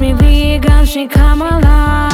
me vegan, she come alive.